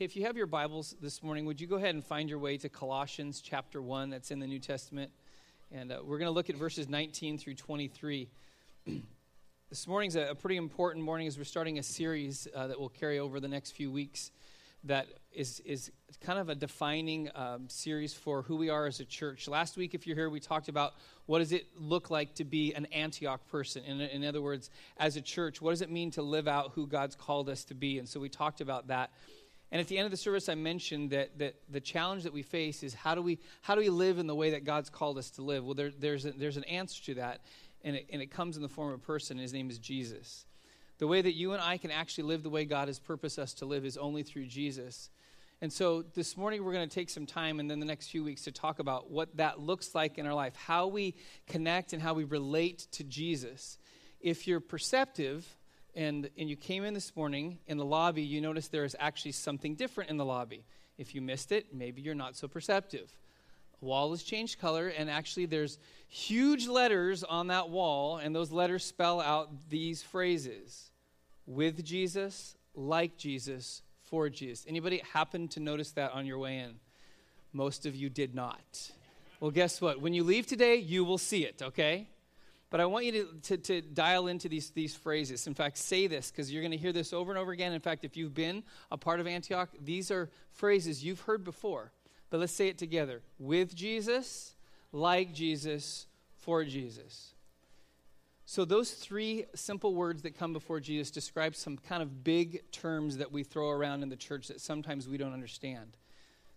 If you have your Bibles this morning, would you go ahead and find your way to Colossians chapter 1 that's in the New Testament? And uh, we're going to look at verses 19 through 23. this morning's a, a, pretty important morning as we're starting a series uh, that will carry over the next few weeks that is, is kind of a defining um, series for who we are as a church. Last week, if you're here, we talked about what does it look like to be an Antioch person. In, in other words, as a church, what does it mean to live out who God's called us to be? And so we talked about that. And at the end of the service, I mentioned that, that the challenge that we face is how do we, how do we live in the way that God's called us to live? Well, there, there's, a, there's an answer to that, and it, and it comes in the form of a person, his name is Jesus. The way that you and I can actually live the way God has purposed us to live is only through Jesus. And so this morning, we're going to take some time and then the next few weeks to talk about what that looks like in our life, how we connect and how we relate to Jesus. If you're perceptive, and, and you came in this morning in the lobby, you notice there is actually something different in the lobby. If you missed it, maybe you're not so perceptive. A wall has changed color, and actually, there's huge letters on that wall, and those letters spell out these phrases with Jesus, like Jesus, for Jesus. Anybody happen to notice that on your way in? Most of you did not. Well, guess what? When you leave today, you will see it, okay? But I want you to, to, to dial into these, these phrases. In fact, say this because you're going to hear this over and over again. In fact, if you've been a part of Antioch, these are phrases you've heard before. But let's say it together with Jesus, like Jesus, for Jesus. So, those three simple words that come before Jesus describe some kind of big terms that we throw around in the church that sometimes we don't understand.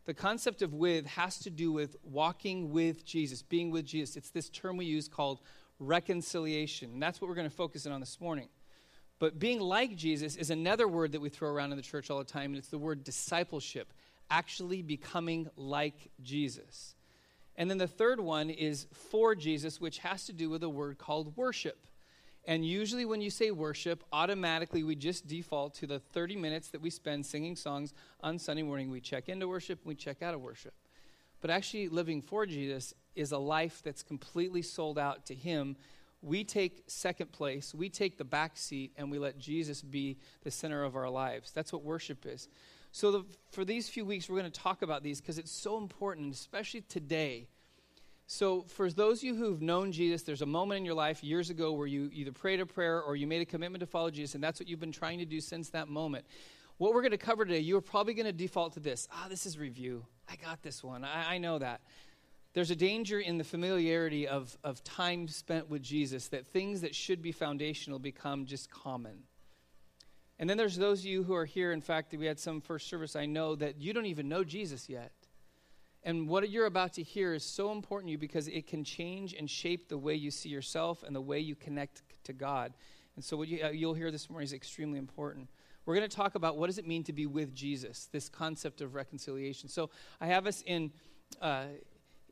The concept of with has to do with walking with Jesus, being with Jesus. It's this term we use called reconciliation. And that's what we're going to focus in on this morning. But being like Jesus is another word that we throw around in the church all the time, and it's the word discipleship, actually becoming like Jesus. And then the third one is for Jesus, which has to do with a word called worship. And usually, when you say worship, automatically we just default to the 30 minutes that we spend singing songs on Sunday morning. We check into worship we check out of worship. But actually, living for Jesus is a life that's completely sold out to Him. We take second place, we take the back seat, and we let Jesus be the center of our lives. That's what worship is. So, the, for these few weeks, we're going to talk about these because it's so important, especially today. So, for those of you who've known Jesus, there's a moment in your life years ago where you either prayed a prayer or you made a commitment to follow Jesus, and that's what you've been trying to do since that moment. What we're going to cover today, you're probably going to default to this. Ah, this is review. I got this one. I, I know that. There's a danger in the familiarity of, of time spent with Jesus that things that should be foundational become just common. And then there's those of you who are here. In fact, we had some first service I know that you don't even know Jesus yet. And what you're about to hear is so important to you because it can change and shape the way you see yourself and the way you connect to God. And so what you, uh, you'll hear this morning is extremely important. We're going to talk about what does it mean to be with Jesus, this concept of reconciliation. So I have us in uh,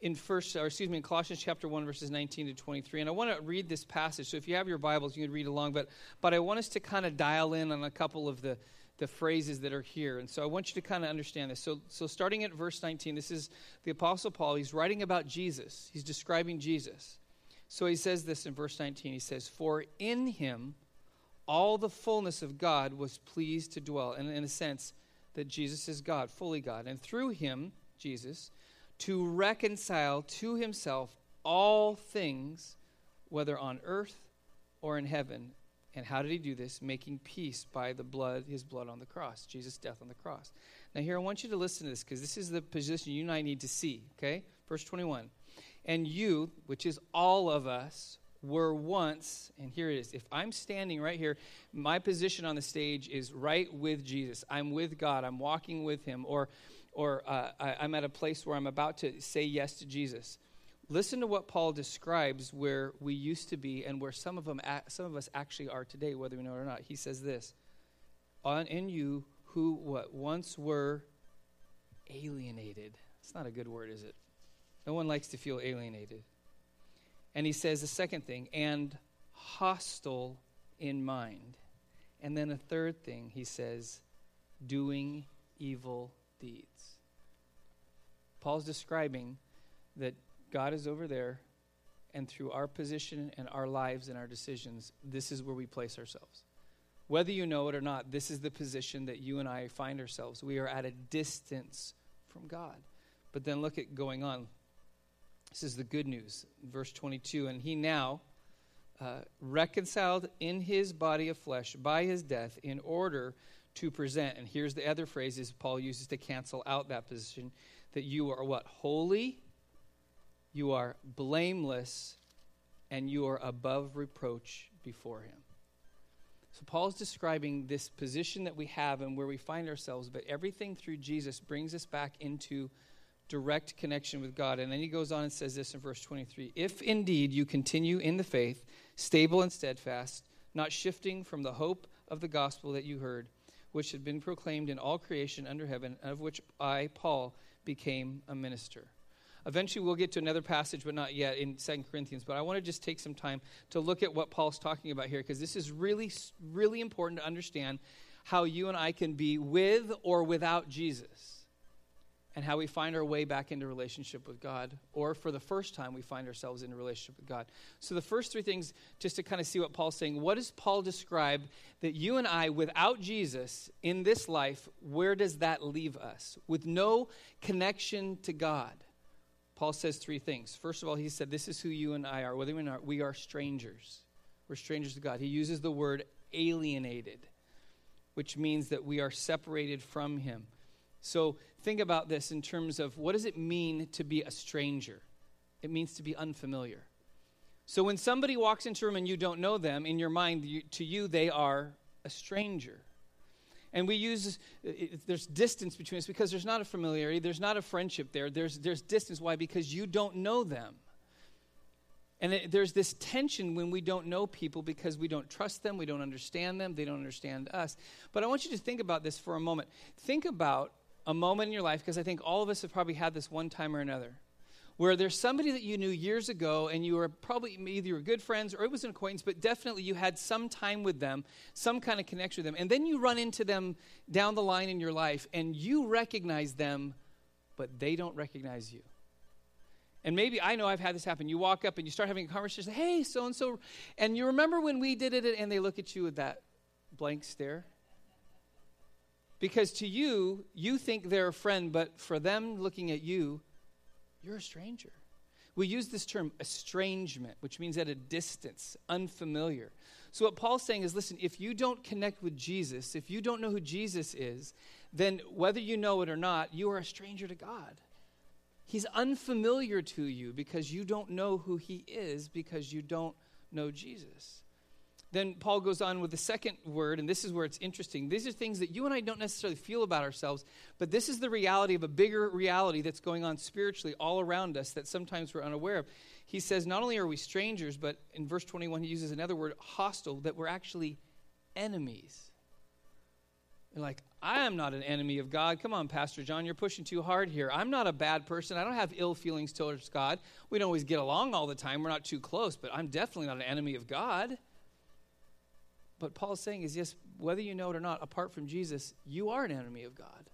in first or excuse me in colossians chapter 1 verses 19 to 23 and i want to read this passage. So if you have your bibles you can read along but but i want us to kind of dial in on a couple of the the phrases that are here and so i want you to kind of understand this. So so starting at verse 19 this is the apostle paul. He's writing about jesus. He's describing jesus. So he says this in verse 19 he says for in him all the fullness of god was pleased to dwell and in a sense that jesus is god fully god and through him jesus to reconcile to himself all things, whether on earth or in heaven. And how did he do this? Making peace by the blood, his blood on the cross, Jesus' death on the cross. Now, here, I want you to listen to this because this is the position you and I need to see, okay? Verse 21. And you, which is all of us, were once, and here it is. If I'm standing right here, my position on the stage is right with Jesus. I'm with God. I'm walking with him. Or or uh, I, I'm at a place where I'm about to say yes to Jesus. Listen to what Paul describes where we used to be and where some of them, some of us actually are today, whether we know it or not. He says this: "On in you who what once were alienated." It's not a good word, is it? No one likes to feel alienated. And he says the second thing, and hostile in mind. And then a third thing, he says, doing evil deeds. Paul's describing that God is over there, and through our position and our lives and our decisions, this is where we place ourselves. Whether you know it or not, this is the position that you and I find ourselves. We are at a distance from God. But then look at going on. This is the good news. Verse 22 And he now, uh, reconciled in his body of flesh by his death, in order to present, and here's the other phrases Paul uses to cancel out that position, that you are what? Holy, you are blameless, and you are above reproach before him. So Paul is describing this position that we have and where we find ourselves, but everything through Jesus brings us back into direct connection with God. And then he goes on and says this in verse 23 If indeed you continue in the faith, stable and steadfast, not shifting from the hope of the gospel that you heard, which had been proclaimed in all creation under heaven, of which I, Paul, became a minister. Eventually, we'll get to another passage, but not yet in Second Corinthians. But I want to just take some time to look at what Paul's talking about here, because this is really, really important to understand how you and I can be with or without Jesus, and how we find our way back into relationship with God, or for the first time, we find ourselves in a relationship with God. So, the first three things, just to kind of see what Paul's saying, what does Paul describe that you and I, without Jesus in this life, where does that leave us? With no connection to God. Paul says three things. First of all, he said, This is who you and I are. Whether we are, we are strangers. We're strangers to God. He uses the word alienated, which means that we are separated from Him. So think about this in terms of what does it mean to be a stranger? It means to be unfamiliar. So when somebody walks into a room and you don't know them, in your mind, you, to you, they are a stranger. And we use, uh, there's distance between us because there's not a familiarity, there's not a friendship there. There's, there's distance. Why? Because you don't know them. And it, there's this tension when we don't know people because we don't trust them, we don't understand them, they don't understand us. But I want you to think about this for a moment. Think about a moment in your life, because I think all of us have probably had this one time or another, where there's somebody that you knew years ago and you were probably either you were good friends or it was an acquaintance, but definitely you had some time with them, some kind of connection with them. And then you run into them down the line in your life and you recognize them, but they don't recognize you. And maybe I know I've had this happen. You walk up and you start having a conversation, hey, so and so, and you remember when we did it, and they look at you with that blank stare. Because to you, you think they're a friend, but for them looking at you, you're a stranger. We use this term estrangement, which means at a distance, unfamiliar. So, what Paul's saying is listen, if you don't connect with Jesus, if you don't know who Jesus is, then whether you know it or not, you are a stranger to God. He's unfamiliar to you because you don't know who he is because you don't know Jesus. Then Paul goes on with the second word, and this is where it's interesting. These are things that you and I don't necessarily feel about ourselves, but this is the reality of a bigger reality that's going on spiritually all around us that sometimes we're unaware of. He says, not only are we strangers, but in verse 21, he uses another word, hostile, that we're actually enemies. You're like, I am not an enemy of God. Come on, Pastor John, you're pushing too hard here. I'm not a bad person. I don't have ill feelings towards God. We don't always get along all the time. We're not too close, but I'm definitely not an enemy of God. But Paul's saying is yes, whether you know it or not, apart from Jesus, you are an enemy of God.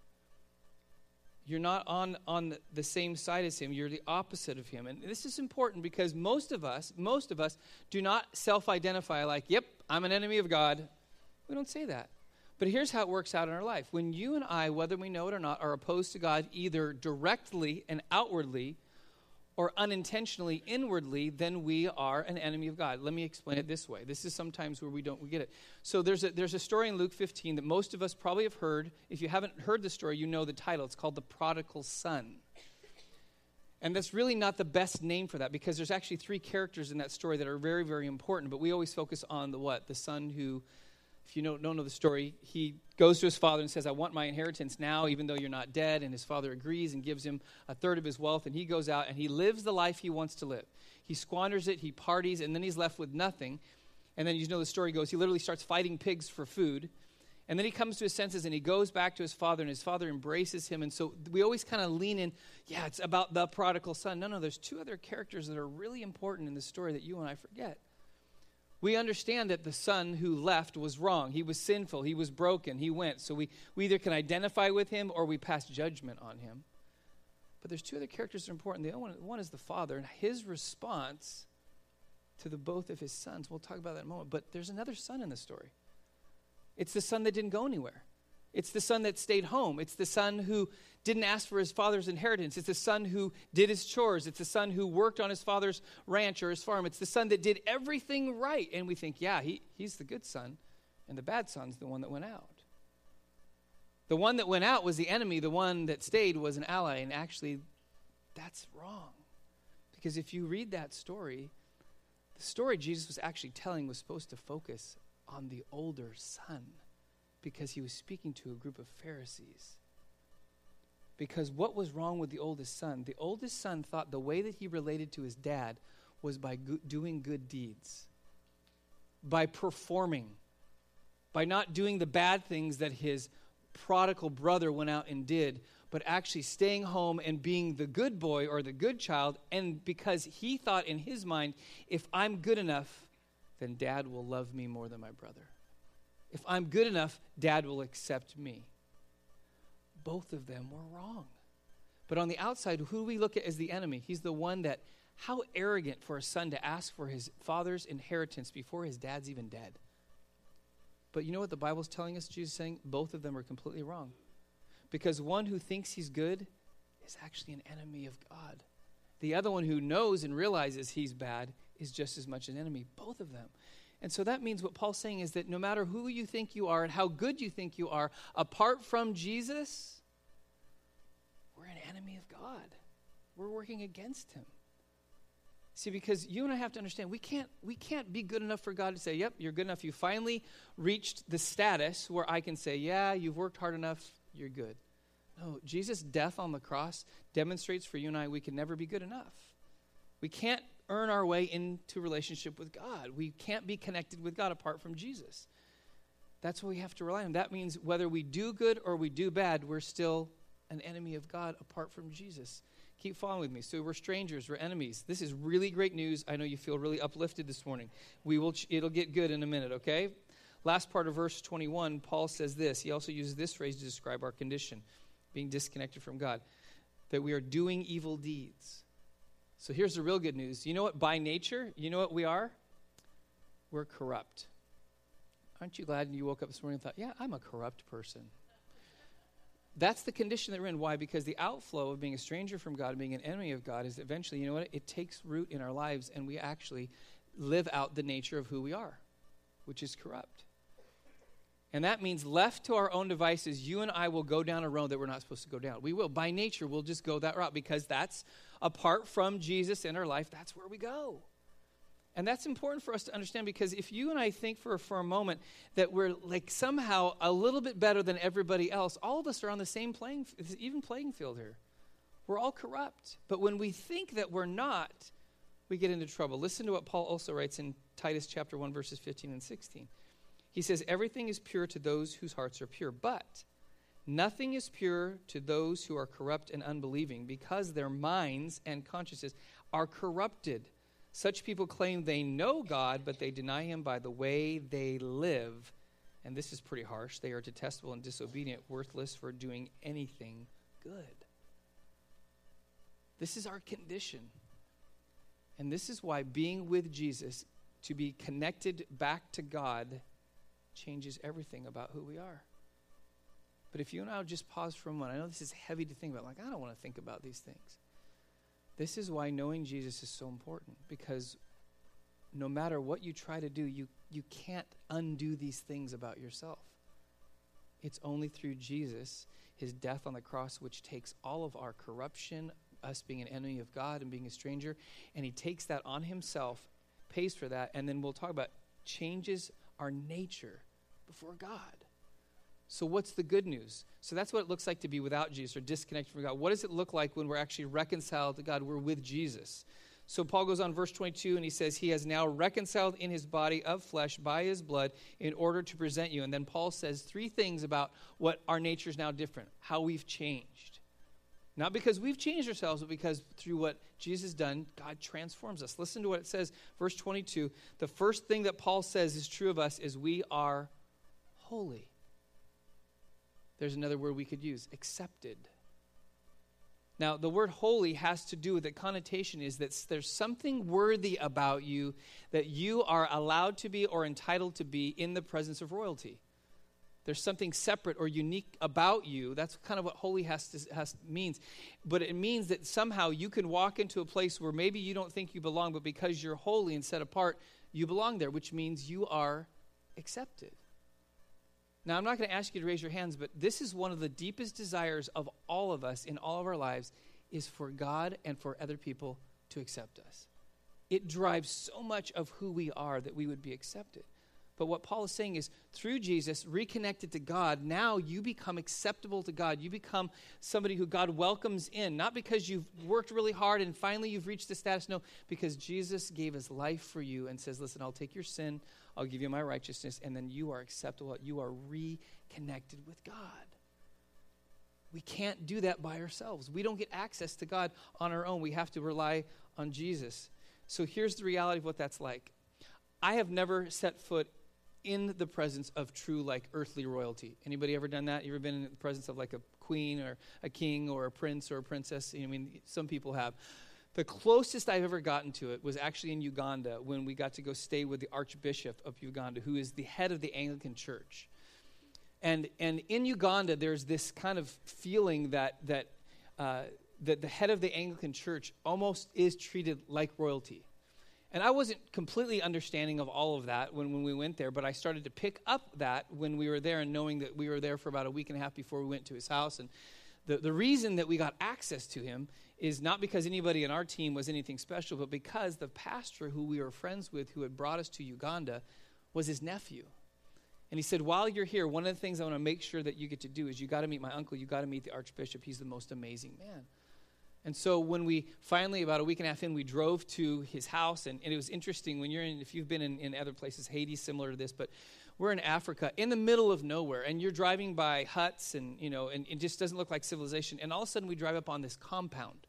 You're not on, on the same side as him. You're the opposite of him. And this is important because most of us, most of us do not self-identify like, yep, I'm an enemy of God. We don't say that. But here's how it works out in our life. When you and I, whether we know it or not, are opposed to God either directly and outwardly or unintentionally inwardly, then we are an enemy of God. Let me explain it this way. This is sometimes where we don't we get it. So there's a, there's a story in Luke 15 that most of us probably have heard. If you haven't heard the story, you know the title. It's called The Prodigal Son. And that's really not the best name for that because there's actually three characters in that story that are very, very important. But we always focus on the what? The son who if you don't, don't know the story, he goes to his father and says, I want my inheritance now, even though you're not dead. And his father agrees and gives him a third of his wealth. And he goes out and he lives the life he wants to live. He squanders it, he parties, and then he's left with nothing. And then you know the story goes, he literally starts fighting pigs for food. And then he comes to his senses and he goes back to his father, and his father embraces him. And so we always kind of lean in, yeah, it's about the prodigal son. No, no, there's two other characters that are really important in the story that you and I forget we understand that the son who left was wrong. He was sinful. He was broken. He went. So we, we either can identify with him or we pass judgment on him. But there's two other characters that are important. The other one, one is the father and his response to the both of his sons. We'll talk about that in a moment. But there's another son in the story. It's the son that didn't go anywhere. It's the son that stayed home. It's the son who didn't ask for his father's inheritance. It's the son who did his chores. It's the son who worked on his father's ranch or his farm. It's the son that did everything right. And we think, yeah, he, he's the good son, and the bad son's the one that went out. The one that went out was the enemy, the one that stayed was an ally. And actually, that's wrong. Because if you read that story, the story Jesus was actually telling was supposed to focus on the older son because he was speaking to a group of Pharisees. Because what was wrong with the oldest son? The oldest son thought the way that he related to his dad was by go- doing good deeds, by performing, by not doing the bad things that his prodigal brother went out and did, but actually staying home and being the good boy or the good child. And because he thought in his mind, if I'm good enough, then dad will love me more than my brother. If I'm good enough, dad will accept me. Both of them were wrong. But on the outside, who do we look at as the enemy? He's the one that, how arrogant for a son to ask for his father's inheritance before his dad's even dead. But you know what the Bible's telling us? Jesus saying both of them are completely wrong. Because one who thinks he's good is actually an enemy of God. The other one who knows and realizes he's bad is just as much an enemy, both of them. And so that means what Paul's saying is that no matter who you think you are and how good you think you are, apart from Jesus, we're an enemy of God. We're working against him. See, because you and I have to understand, we can't, we can't be good enough for God to say, yep, you're good enough. You finally reached the status where I can say, yeah, you've worked hard enough, you're good. No, Jesus' death on the cross demonstrates for you and I we can never be good enough. We can't earn our way into relationship with God. We can't be connected with God apart from Jesus. That's what we have to rely on. That means whether we do good or we do bad, we're still an enemy of God apart from Jesus. Keep following with me. So we're strangers, we're enemies. This is really great news. I know you feel really uplifted this morning. We will ch- it'll get good in a minute, okay? Last part of verse 21, Paul says this. He also uses this phrase to describe our condition, being disconnected from God, that we are doing evil deeds. So here's the real good news. You know what? By nature, you know what we are? We're corrupt. Aren't you glad you woke up this morning and thought, yeah, I'm a corrupt person? That's the condition that we're in. Why? Because the outflow of being a stranger from God and being an enemy of God is eventually, you know what? It takes root in our lives and we actually live out the nature of who we are, which is corrupt. And that means, left to our own devices, you and I will go down a road that we're not supposed to go down. We will. By nature, we'll just go that route because that's apart from Jesus in our life, that's where we go. And that's important for us to understand because if you and I think for, for a moment that we're like somehow a little bit better than everybody else, all of us are on the same playing, even playing field here. We're all corrupt. But when we think that we're not, we get into trouble. Listen to what Paul also writes in Titus chapter 1, verses 15 and 16. He says, Everything is pure to those whose hearts are pure, but nothing is pure to those who are corrupt and unbelieving, because their minds and consciences are corrupted. Such people claim they know God, but they deny Him by the way they live. And this is pretty harsh. They are detestable and disobedient, worthless for doing anything good. This is our condition. And this is why being with Jesus, to be connected back to God, changes everything about who we are. But if you and I will just pause for a moment, I know this is heavy to think about. Like, I don't want to think about these things. This is why knowing Jesus is so important because no matter what you try to do, you, you can't undo these things about yourself. It's only through Jesus, his death on the cross, which takes all of our corruption, us being an enemy of God and being a stranger, and he takes that on himself, pays for that, and then we'll talk about changes our nature before God. So, what's the good news? So, that's what it looks like to be without Jesus or disconnected from God. What does it look like when we're actually reconciled to God? We're with Jesus. So, Paul goes on, verse 22, and he says, He has now reconciled in his body of flesh by his blood in order to present you. And then Paul says three things about what our nature is now different, how we've changed. Not because we've changed ourselves, but because through what Jesus has done, God transforms us. Listen to what it says, verse 22. The first thing that Paul says is true of us is we are holy. There's another word we could use accepted. Now, the word holy has to do with the connotation is that there's something worthy about you that you are allowed to be or entitled to be in the presence of royalty. There's something separate or unique about you. That's kind of what holy has to, has means. But it means that somehow you can walk into a place where maybe you don't think you belong, but because you're holy and set apart, you belong there, which means you are accepted. Now, I'm not going to ask you to raise your hands, but this is one of the deepest desires of all of us in all of our lives is for God and for other people to accept us. It drives so much of who we are that we would be accepted. But what Paul is saying is through Jesus, reconnected to God, now you become acceptable to God. You become somebody who God welcomes in, not because you've worked really hard and finally you've reached the status, no, because Jesus gave his life for you and says, Listen, I'll take your sin, I'll give you my righteousness, and then you are acceptable. You are reconnected with God. We can't do that by ourselves. We don't get access to God on our own. We have to rely on Jesus. So here's the reality of what that's like. I have never set foot in the presence of true like earthly royalty. Anybody ever done that? You ever been in the presence of like a queen or a king or a prince or a princess? I mean, some people have. The closest I've ever gotten to it was actually in Uganda when we got to go stay with the Archbishop of Uganda, who is the head of the Anglican Church. And, and in Uganda, there's this kind of feeling that, that, uh, that the head of the Anglican Church almost is treated like royalty. And I wasn't completely understanding of all of that when, when we went there, but I started to pick up that when we were there and knowing that we were there for about a week and a half before we went to his house. And the, the reason that we got access to him is not because anybody in our team was anything special, but because the pastor who we were friends with, who had brought us to Uganda, was his nephew. And he said, While you're here, one of the things I want to make sure that you get to do is you got to meet my uncle, you got to meet the archbishop. He's the most amazing man. And so when we finally, about a week and a half in, we drove to his house, and, and it was interesting when you're in, if you've been in, in other places, Haiti, similar to this, but we're in Africa, in the middle of nowhere, and you're driving by huts, and you know, and it just doesn't look like civilization. And all of a sudden, we drive up on this compound,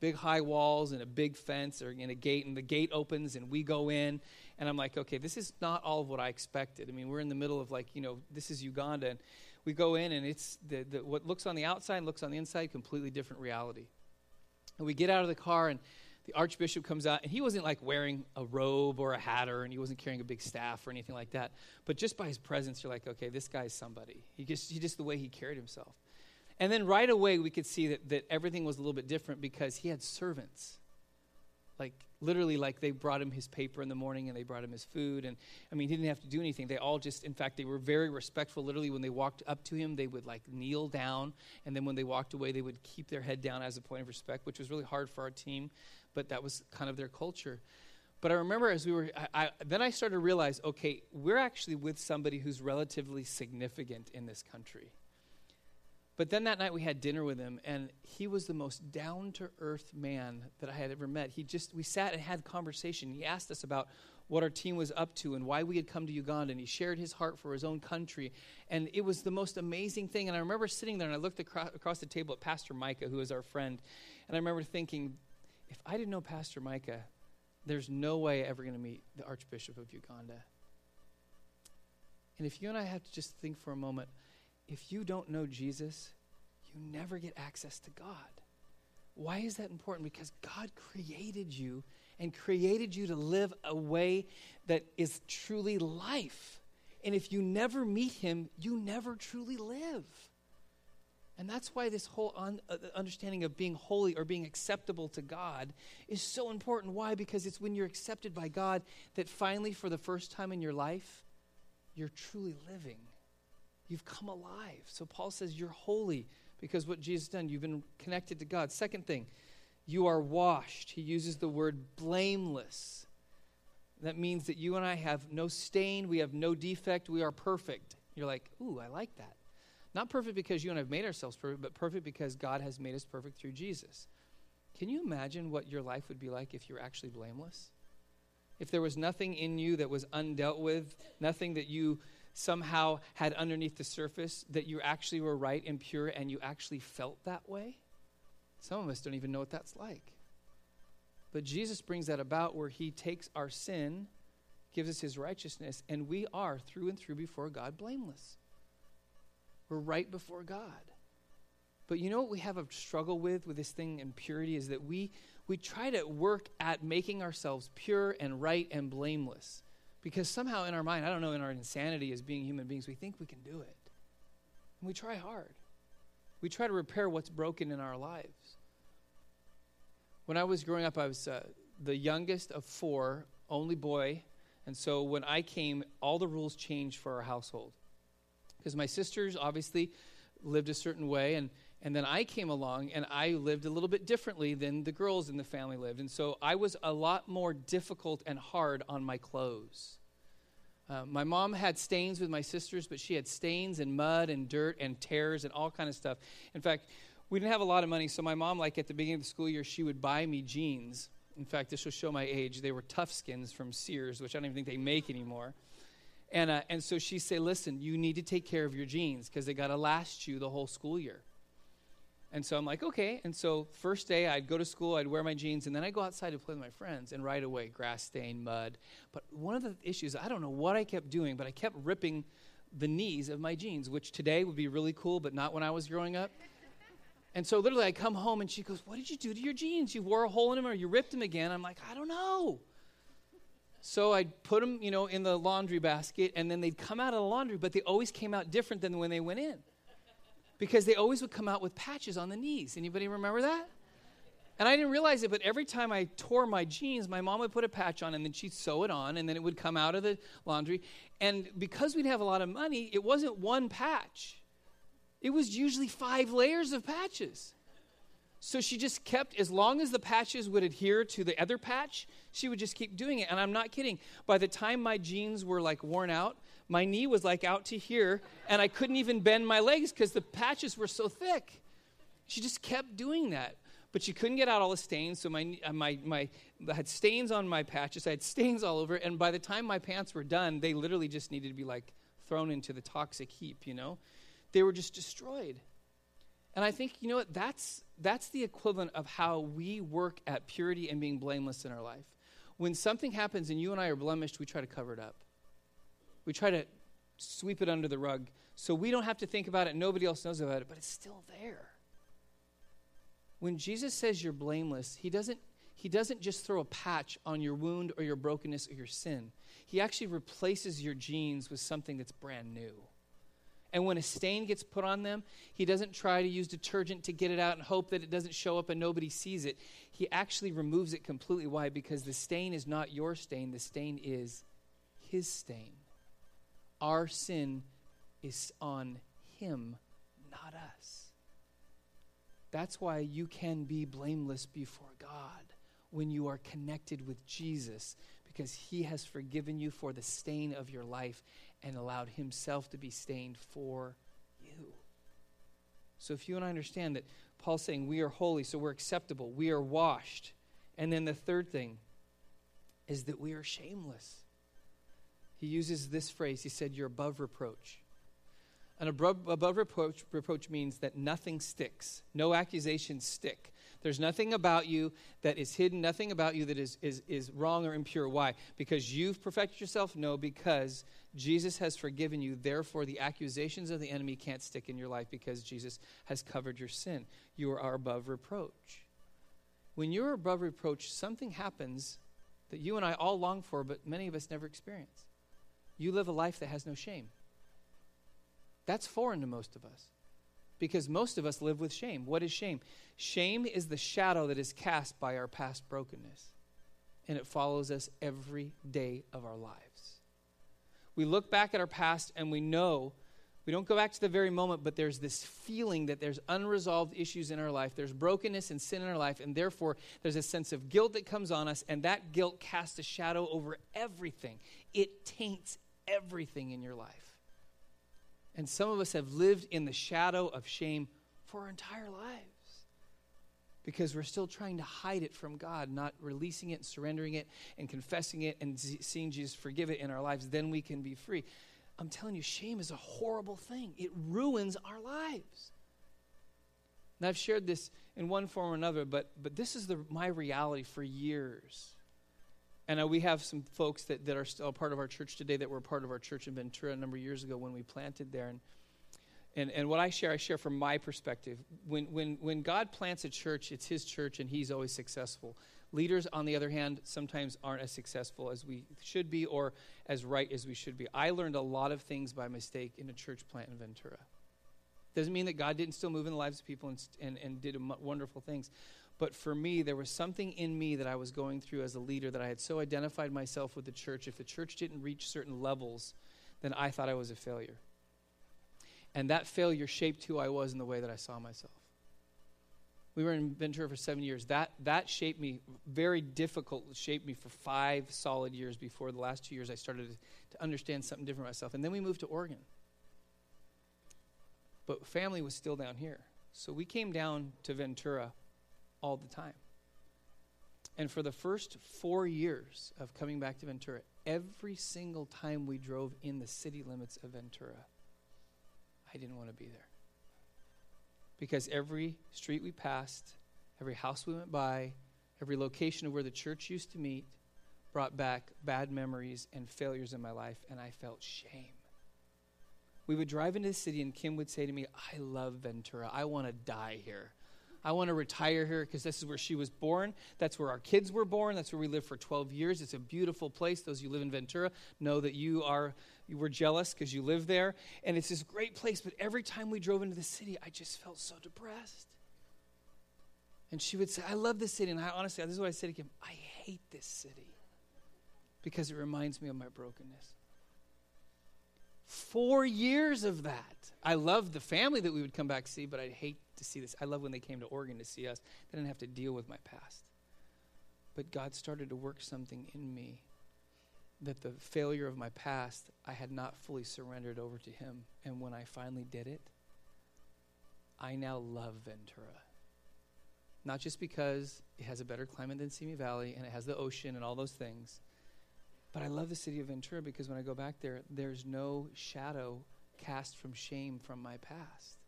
big high walls and a big fence or in a gate, and the gate opens, and we go in, and I'm like, okay, this is not all of what I expected. I mean, we're in the middle of like, you know, this is Uganda, and we go in and it's the, the, what looks on the outside looks on the inside completely different reality. And we get out of the car and the archbishop comes out and he wasn't like wearing a robe or a hat or and he wasn't carrying a big staff or anything like that. But just by his presence you're like okay this guy's somebody. He just, he just the way he carried himself. And then right away we could see that, that everything was a little bit different because he had servants like literally like they brought him his paper in the morning and they brought him his food and i mean he didn't have to do anything. They all just in fact they were very respectful. Literally when they walked up to him they would like kneel down and then when they walked away they would keep their head down as a point of respect which was really hard for our team but that was kind of their culture. But i remember as we were I, I, then i started to realize okay we're actually with somebody who's relatively significant in this country but then that night we had dinner with him, and he was the most down to earth man that I had ever met. He just, we sat and had conversation. He asked us about what our team was up to and why we had come to Uganda, and he shared his heart for his own country. And it was the most amazing thing. And I remember sitting there and I looked across, the table at Pastor Micah, who is our friend, and I remember thinking, if I didn't know Pastor Micah, there's no way ever going to meet the Archbishop of Uganda. And if you and I have to just think for a moment, if you don't know Jesus, you never get access to God. Why is that important? Because God created you and created you to live a way that is truly life. And if you never meet Him, you never truly live. And that's why this whole un- uh, understanding of being holy or being acceptable to God is so important. Why? Because it's when you're accepted by God that finally, for the first time in your life, you're truly living. You've come alive. So Paul says you're holy because what Jesus done, you've been connected to God. Second thing, you are washed. He uses the word blameless. That means that you and I have no stain, we have no defect, we are perfect. You're like, ooh, I like that. Not perfect because you and I have made ourselves perfect, but perfect because God has made us perfect through Jesus. Can you imagine what your life would be like if you were actually blameless? If there was nothing in you that was undealt with, nothing that you somehow had underneath the surface that you actually were right and pure and you actually felt that way? Some of us don't even know what that's like. But Jesus brings that about where he takes our sin, gives us his righteousness, and we are through and through before God blameless. We're right before God. But you know what we have a struggle with with this thing in purity is that we we try to work at making ourselves pure and right and blameless. Because somehow in our mind, I don't know, in our insanity as being human beings, we think we can do it. And we try hard. We try to repair what's broken in our lives. When I was growing up, I was uh, the youngest of four, only boy. And so when I came, all the rules changed for our household. Because my sisters obviously lived a certain way, and, and then I came along and I lived a little bit differently than the girls in the family lived. And so I was a lot more difficult and hard on my clothes. Uh, my mom had stains with my sisters, but she had stains and mud and dirt and tears and all kind of stuff. In fact, we didn't have a lot of money, so my mom, like at the beginning of the school year, she would buy me jeans. In fact, this will show my age. They were Toughskins from Sears, which I don't even think they make anymore. And, uh, and so she'd say, Listen, you need to take care of your jeans because they got to last you the whole school year. And so I'm like, okay. And so first day I'd go to school, I'd wear my jeans, and then I'd go outside to play with my friends. And right away, grass stain, mud. But one of the issues, I don't know what I kept doing, but I kept ripping the knees of my jeans, which today would be really cool, but not when I was growing up. And so literally I come home and she goes, What did you do to your jeans? You wore a hole in them or you ripped them again? I'm like, I don't know. So I'd put them, you know, in the laundry basket, and then they'd come out of the laundry, but they always came out different than when they went in because they always would come out with patches on the knees. Anybody remember that? And I didn't realize it, but every time I tore my jeans, my mom would put a patch on and then she'd sew it on and then it would come out of the laundry. And because we'd have a lot of money, it wasn't one patch, it was usually five layers of patches. So she just kept, as long as the patches would adhere to the other patch, she would just keep doing it. And I'm not kidding. By the time my jeans were like worn out, my knee was like out to here, and I couldn't even bend my legs because the patches were so thick. She just kept doing that. But she couldn't get out all the stains, so my, uh, my, my, I had stains on my patches. I had stains all over, and by the time my pants were done, they literally just needed to be like thrown into the toxic heap, you know? They were just destroyed. And I think, you know what, that's, that's the equivalent of how we work at purity and being blameless in our life. When something happens and you and I are blemished, we try to cover it up. We try to sweep it under the rug so we don't have to think about it, nobody else knows about it, but it's still there. When Jesus says you're blameless, he doesn't, he doesn't just throw a patch on your wound or your brokenness or your sin. He actually replaces your jeans with something that's brand new. And when a stain gets put on them, he doesn't try to use detergent to get it out and hope that it doesn't show up and nobody sees it. He actually removes it completely. Why? Because the stain is not your stain, the stain is his stain. Our sin is on him, not us. That's why you can be blameless before God when you are connected with Jesus, because he has forgiven you for the stain of your life and allowed himself to be stained for you. So if you and I understand that Paul's saying we are holy, so we're acceptable, we are washed. And then the third thing is that we are shameless he uses this phrase. He said, You're above reproach. And above, above reproach, reproach means that nothing sticks, no accusations stick. There's nothing about you that is hidden, nothing about you that is, is, is wrong or impure. Why? Because you've perfected yourself? No, because Jesus has forgiven you. Therefore, the accusations of the enemy can't stick in your life because Jesus has covered your sin. You are above reproach. When you're above reproach, something happens that you and I all long for, but many of us never experience you live a life that has no shame. That's foreign to most of us because most of us live with shame. What is shame? Shame is the shadow that is cast by our past brokenness, and it follows us every day of our lives. We look back at our past and we know. We don't go back to the very moment, but there's this feeling that there's unresolved issues in our life. There's brokenness and sin in our life, and therefore there's a sense of guilt that comes on us, and that guilt casts a shadow over everything. It taints everything in your life. And some of us have lived in the shadow of shame for our entire lives because we're still trying to hide it from God, not releasing it and surrendering it and confessing it and seeing Jesus forgive it in our lives. Then we can be free. I'm telling you, shame is a horrible thing, it ruins our lives. And I've shared this in one form or another, but, but this is the, my reality for years. And uh, we have some folks that, that are still part of our church today that were part of our church in Ventura a number of years ago when we planted there. And, and, and what I share, I share from my perspective. When, when, when God plants a church, it's his church and he's always successful. Leaders, on the other hand, sometimes aren't as successful as we should be or as right as we should be. I learned a lot of things by mistake in a church plant in Ventura. Doesn't mean that God didn't still move in the lives of people and, and, and did wonderful things. But for me, there was something in me that I was going through as a leader that I had so identified myself with the church. If the church didn't reach certain levels, then I thought I was a failure. And that failure shaped who I was in the way that I saw myself. We were in Ventura for seven years. That, that shaped me, very difficult, shaped me for five solid years before the last two years I started to, understand something different myself. And then we moved to Oregon. But family was still down here. So we came down to Ventura all the time. And for the first four years of coming back to Ventura, every single time we drove in the city limits of Ventura, I didn't want to be there. Because every street we passed, every house we went by, every location of where the church used to meet brought back bad memories and failures in my life, and I felt shame. We would drive into the city, and Kim would say to me, I love Ventura. I want to die here. I want to retire here because this is where she was born. That's where our kids were born. That's where we lived for 12 years. It's a beautiful place. Those of you live in Ventura know that you are you were jealous because you live there. And it's this great place. But every time we drove into the city, I just felt so depressed. And she would say, I love this city. And I honestly, this is what I said to him I hate this city because it reminds me of my brokenness. Four years of that. I loved the family that we would come back see, but I'd hate to see this. I love when they came to Oregon to see us. They didn't have to deal with my past. But God started to work something in me that the failure of my past, I had not fully surrendered over to Him. And when I finally did it, I now love Ventura. Not just because it has a better climate than Simi Valley and it has the ocean and all those things, but I love the city of Ventura because when I go back there, there's no shadow cast from shame from my past.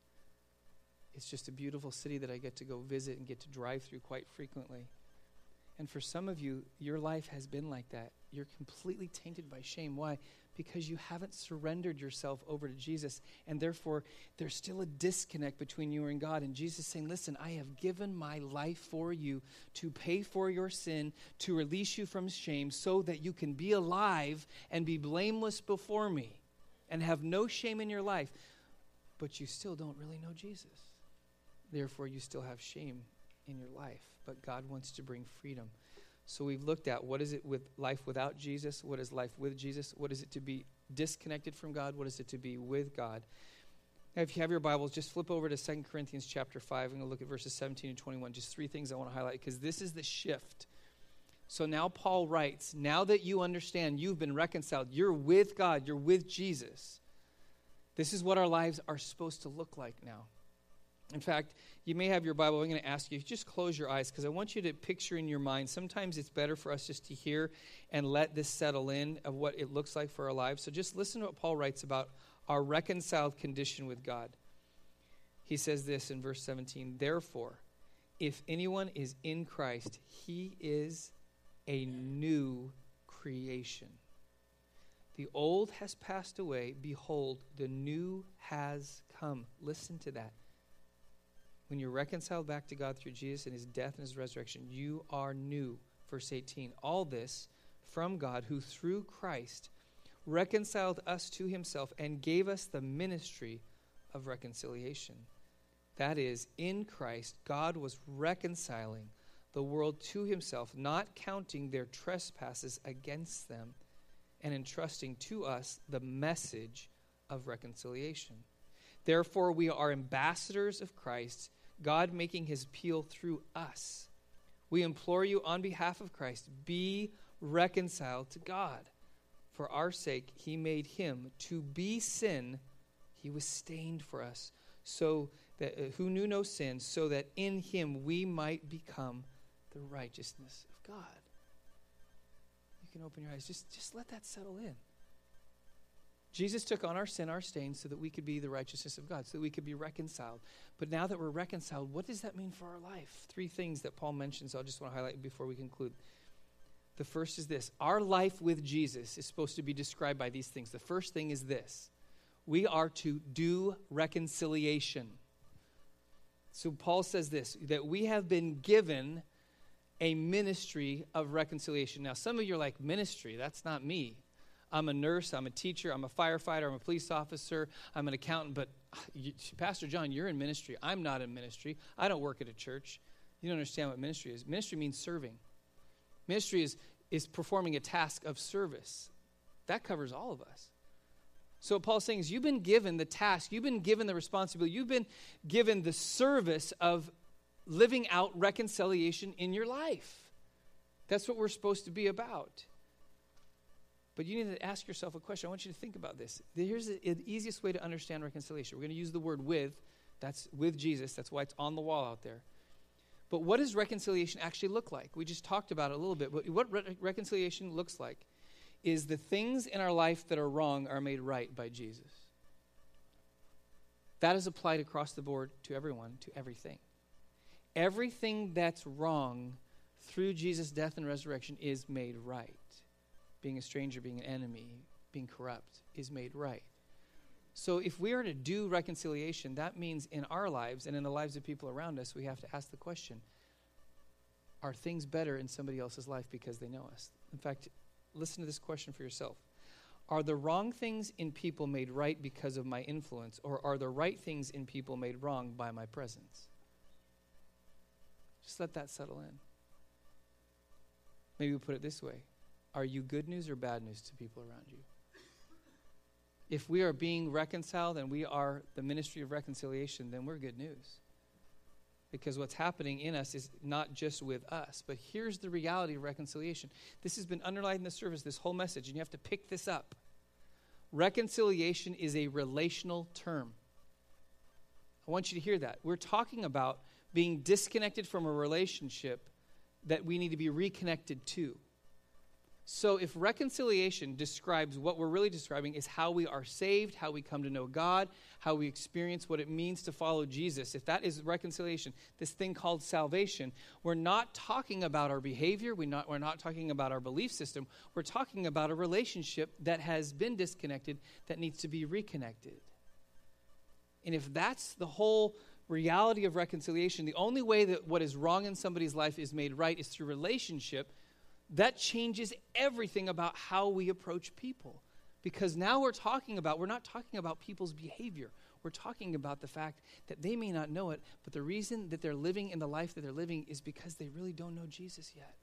It's just a beautiful city that I get to go visit and get to drive through quite frequently. And for some of you, your life has been like that. You're completely tainted by shame. Why? Because you haven't surrendered yourself over to Jesus. And therefore, there's still a disconnect between you and God. And Jesus is saying, Listen, I have given my life for you to pay for your sin, to release you from shame, so that you can be alive and be blameless before me and have no shame in your life. But you still don't really know Jesus. Therefore, you still have shame in your life. But God wants to bring freedom. So we've looked at what is it with life without Jesus? What is life with Jesus? What is it to be disconnected from God? What is it to be with God? Now, if you have your Bibles, just flip over to 2 Corinthians chapter 5. I'm going to look at verses 17 and 21. Just three things I want to highlight because this is the shift. So now Paul writes, now that you understand you've been reconciled, you're with God, you're with Jesus. This is what our lives are supposed to look like now. In fact, you may have your Bible. I'm going to ask you, just close your eyes because I want you to picture in your mind. Sometimes it's better for us just to hear and let this settle in of what it looks like for our lives. So just listen to what Paul writes about our reconciled condition with God. He says this in verse 17 Therefore, if anyone is in Christ, he is a new creation. The old has passed away. Behold, the new has come. Listen to that. When you're reconciled back to God through Jesus and his death and his resurrection, you are new. Verse 18. All this from God, who through Christ reconciled us to himself and gave us the ministry of reconciliation. That is, in Christ, God was reconciling the world to himself, not counting their trespasses against them, and entrusting to us the message of reconciliation. Therefore, we are ambassadors of Christ, God making his appeal through us. We implore you on behalf of Christ, be reconciled to God. For our sake, he made him to be sin. He was stained for us, so that uh, who knew no sin, so that in him we might become the righteousness of God. You can open your eyes. Just, just let that settle in. Jesus took on our sin, our stain, so that we could be the righteousness of God, so that we could be reconciled. But now that we're reconciled, what does that mean for our life? Three things that Paul mentions, I just want to highlight before we conclude. The first is this our life with Jesus is supposed to be described by these things. The first thing is this we are to do reconciliation. So Paul says this that we have been given a ministry of reconciliation. Now, some of you are like, ministry, that's not me. I'm a nurse, I'm a teacher, I'm a firefighter, I'm a police officer, I'm an accountant, but ah, you, Pastor John, you're in ministry. I'm not in ministry. I don't work at a church. You don't understand what ministry is. Ministry means serving. Ministry is, is performing a task of service. That covers all of us. So, what Paul's saying is, you've been given the task, you've been given the responsibility, you've been given the service of living out reconciliation in your life. That's what we're supposed to be about. But you need to ask yourself a question. I want you to think about this. Here's the, the easiest way to understand reconciliation. We're going to use the word with. That's with Jesus. That's why it's on the wall out there. But what does reconciliation actually look like? We just talked about it a little bit. But what re- reconciliation looks like is the things in our life that are wrong are made right by Jesus. That is applied across the board to everyone, to everything. Everything that's wrong through Jesus' death and resurrection is made right being a stranger, being an enemy, being corrupt, is made right. So if we are to do reconciliation, that means in our lives and in the lives of people around us, we have to ask the question are things better in somebody else's life because they know us? In fact, listen to this question for yourself. Are the wrong things in people made right because of my influence, or are the right things in people made wrong by my presence? Just let that settle in. Maybe we put it this way are you good news or bad news to people around you? If we are being reconciled and we are the ministry of reconciliation, then we're good news. Because what's happening in us is not just with us, but here's the reality of reconciliation. This has been underlined in the service, this whole message, and you have to pick this up. Reconciliation is a relational term. I want you to hear that. We're talking about being disconnected from a relationship that we need to be reconnected to. So, if reconciliation describes what we're really describing is how we are saved, how we come to know God, how we experience what it means to follow Jesus, if that is reconciliation, this thing called salvation, we're not talking about our behavior, we're not, we're not talking about our belief system, we're talking about a relationship that has been disconnected that needs to be reconnected. And if that's the whole reality of reconciliation, the only way that what is wrong in somebody's life is made right is through relationship that changes everything about how we approach people. Because now we're talking about, we're not talking about people's behavior. We're talking about the fact that they may not know it, but the reason that they're living in the life that they're living is because they really don't know Jesus yet.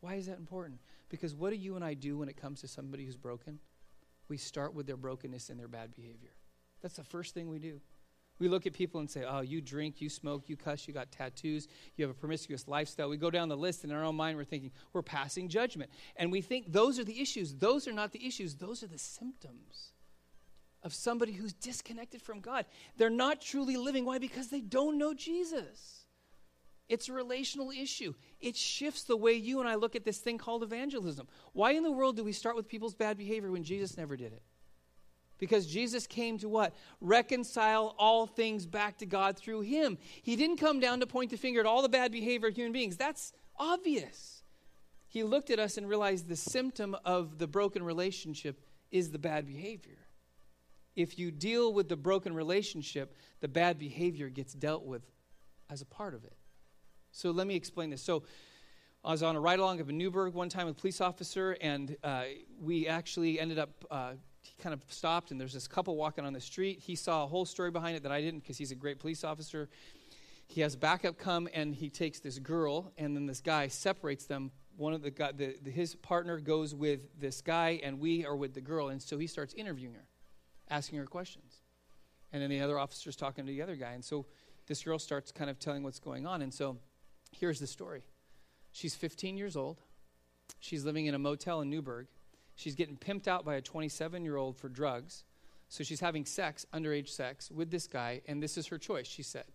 Why is that important? Because what do you and I do when it comes to somebody who's broken? We start with their brokenness and their bad behavior. That's the first thing we do. We look at people and say, oh, you drink, you smoke, you cuss, you got tattoos, you have a promiscuous lifestyle. We go down the list, and in our own mind, we're thinking, we're passing judgment. And we think those are the issues. Those are not the issues, those are the symptoms of somebody who's disconnected from God. They're not truly living. Why? Because they don't know Jesus. It's a relational issue. It shifts the way you and I look at this thing called evangelism. Why in the world do we start with people's bad behavior when Jesus never did it? Because Jesus came to what? Reconcile all things back to God through him. He didn't come down to point the finger at all the bad behavior of human beings. That's obvious. He looked at us and realized the symptom of the broken relationship is the bad behavior. If you deal with the broken relationship, the bad behavior gets dealt with as a part of it. So let me explain this. So I was on a ride along up in Newberg one time with a police officer, and uh, we actually ended up uh, he kind of stopped, and there's this couple walking on the street. He saw a whole story behind it that I didn't because he's a great police officer. He has backup come, and he takes this girl, and then this guy separates them. One of the, guy, the, the his partner goes with this guy, and we are with the girl, and so he starts interviewing her, asking her questions, and then the other officer's talking to the other guy, and so this girl starts kind of telling what's going on, and so here's the story. She's 15 years old. She's living in a motel in Newberg She's getting pimped out by a 27 year old for drugs. So she's having sex, underage sex, with this guy, and this is her choice, she said.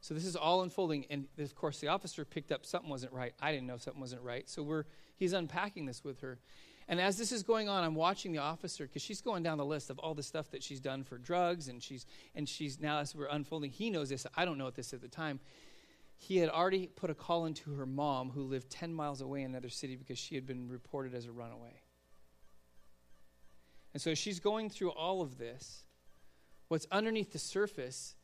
So this is all unfolding, and of course the officer picked up something wasn't right. I didn't know something wasn't right. So we're he's unpacking this with her. And as this is going on, I'm watching the officer because she's going down the list of all the stuff that she's done for drugs, and she's and she's now as we're unfolding, he knows this. I don't know this at the time. He had already put a call into her mom, who lived 10 miles away in another city, because she had been reported as a runaway. And so she's going through all of this. What's underneath the surface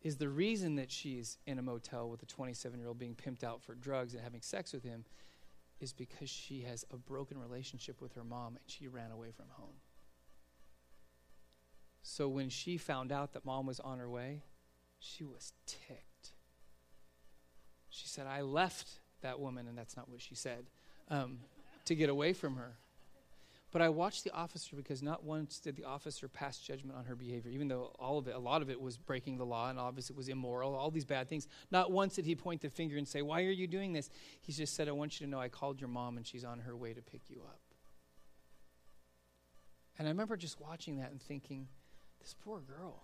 is the reason that she's in a motel with a 27 year old being pimped out for drugs and having sex with him is because she has a broken relationship with her mom and she ran away from home. So when she found out that mom was on her way, she was ticked. She said, I left that woman, and that's not what she said, um, to get away from her. But I watched the officer because not once did the officer pass judgment on her behavior, even though all of it, a lot of it was breaking the law and obviously it was immoral, all these bad things. Not once did he point the finger and say, Why are you doing this? He just said, I want you to know I called your mom and she's on her way to pick you up. And I remember just watching that and thinking, This poor girl.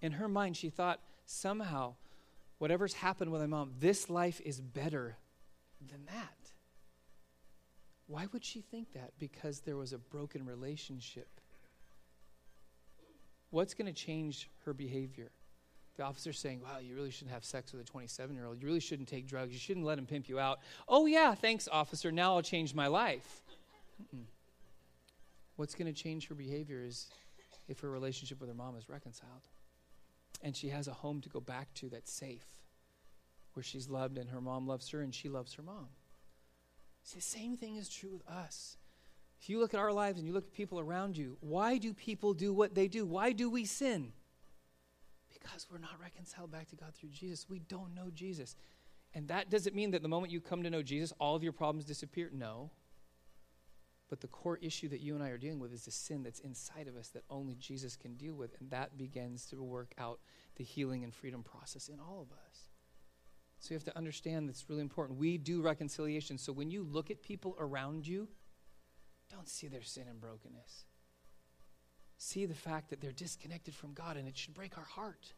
In her mind, she thought somehow, whatever's happened with my mom, this life is better than that. Why would she think that? Because there was a broken relationship. What's going to change her behavior? The officer's saying, Wow, you really shouldn't have sex with a 27 year old. You really shouldn't take drugs. You shouldn't let him pimp you out. Oh, yeah, thanks, officer. Now I'll change my life. Mm-mm. What's going to change her behavior is if her relationship with her mom is reconciled and she has a home to go back to that's safe, where she's loved and her mom loves her and she loves her mom. See, the same thing is true with us. If you look at our lives and you look at people around you, why do people do what they do? Why do we sin? Because we're not reconciled back to God through Jesus. We don't know Jesus. And that doesn't mean that the moment you come to know Jesus, all of your problems disappear. No. But the core issue that you and I are dealing with is the sin that's inside of us that only Jesus can deal with. And that begins to work out the healing and freedom process in all of us. So you have to understand that's really important. We do reconciliation. So when you look at people around you, don't see their sin and brokenness. See the fact that they're disconnected from God, and it should break our heart.